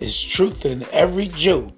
is truth in every joke